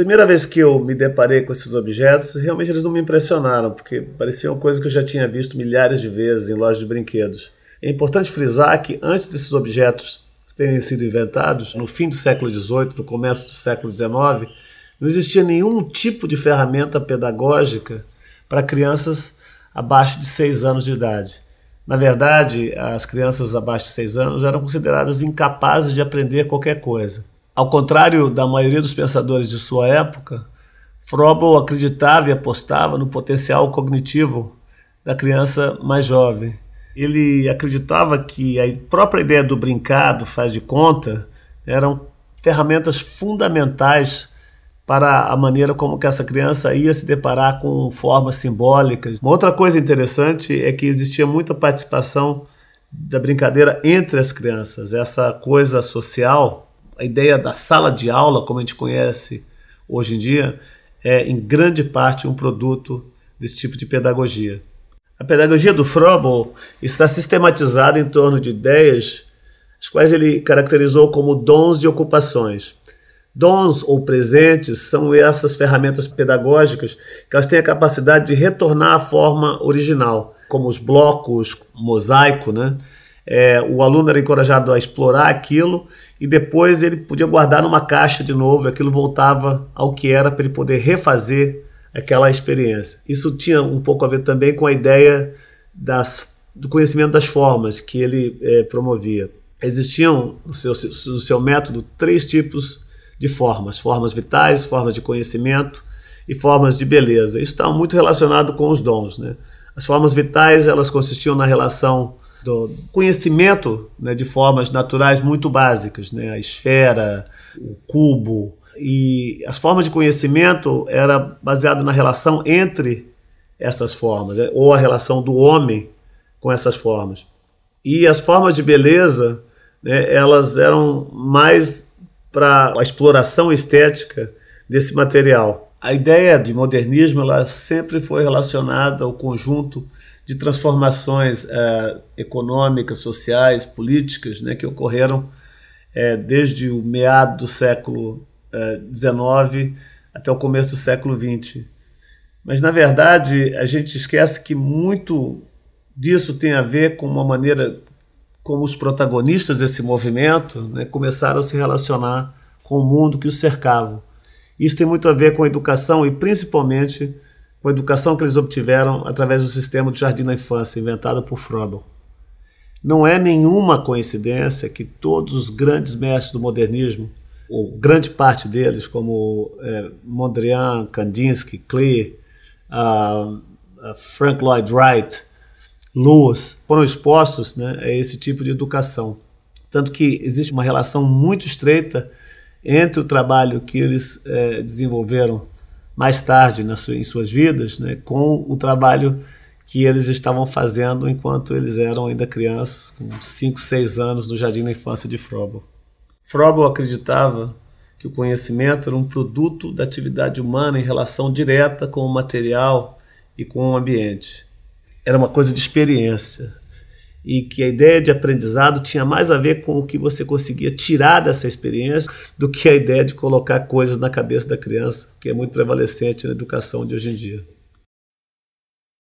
primeira vez que eu me deparei com esses objetos, realmente eles não me impressionaram, porque pareciam coisas que eu já tinha visto milhares de vezes em lojas de brinquedos. É importante frisar que antes desses objetos terem sido inventados, no fim do século XVIII, no começo do século XIX, não existia nenhum tipo de ferramenta pedagógica para crianças abaixo de 6 anos de idade. Na verdade, as crianças abaixo de 6 anos eram consideradas incapazes de aprender qualquer coisa. Ao contrário da maioria dos pensadores de sua época, Froebel acreditava e apostava no potencial cognitivo da criança mais jovem. Ele acreditava que a própria ideia do brincado faz de conta eram ferramentas fundamentais para a maneira como que essa criança ia se deparar com formas simbólicas. Uma outra coisa interessante é que existia muita participação da brincadeira entre as crianças, essa coisa social a ideia da sala de aula, como a gente conhece hoje em dia, é em grande parte um produto desse tipo de pedagogia. A pedagogia do Froebel está sistematizada em torno de ideias, as quais ele caracterizou como dons e ocupações. Dons ou presentes são essas ferramentas pedagógicas que elas têm a capacidade de retornar à forma original, como os blocos, mosaico, né? É, o aluno era encorajado a explorar aquilo e depois ele podia guardar numa caixa de novo, aquilo voltava ao que era para ele poder refazer aquela experiência. Isso tinha um pouco a ver também com a ideia das, do conhecimento das formas que ele é, promovia. Existiam no seu, no seu método três tipos de formas: formas vitais, formas de conhecimento e formas de beleza. Isso está muito relacionado com os dons. Né? As formas vitais elas consistiam na relação do conhecimento né, de formas naturais muito básicas, né, a esfera, o cubo. E as formas de conhecimento era baseado na relação entre essas formas, né, ou a relação do homem com essas formas. E as formas de beleza, né, elas eram mais para a exploração estética desse material. A ideia de modernismo ela sempre foi relacionada ao conjunto de transformações é, econômicas, sociais, políticas, né, que ocorreram é, desde o meado do século XIX é, até o começo do século XX. Mas, na verdade, a gente esquece que muito disso tem a ver com uma maneira como os protagonistas desse movimento né, começaram a se relacionar com o mundo que os cercava. Isso tem muito a ver com a educação e, principalmente, com a educação que eles obtiveram através do sistema de jardim da infância inventado por Froebel. Não é nenhuma coincidência que todos os grandes mestres do modernismo, ou grande parte deles, como é, Mondrian, Kandinsky, Klee, Frank Lloyd Wright, Lewis, foram expostos né, a esse tipo de educação. Tanto que existe uma relação muito estreita entre o trabalho que eles é, desenvolveram mais tarde sua, em suas vidas, né, com o trabalho que eles estavam fazendo enquanto eles eram ainda crianças, com 5, 6 anos no Jardim da Infância de Froebel. Froebel acreditava que o conhecimento era um produto da atividade humana em relação direta com o material e com o ambiente. Era uma coisa de experiência, e que a ideia de aprendizado tinha mais a ver com o que você conseguia tirar dessa experiência do que a ideia de colocar coisas na cabeça da criança, que é muito prevalecente na educação de hoje em dia.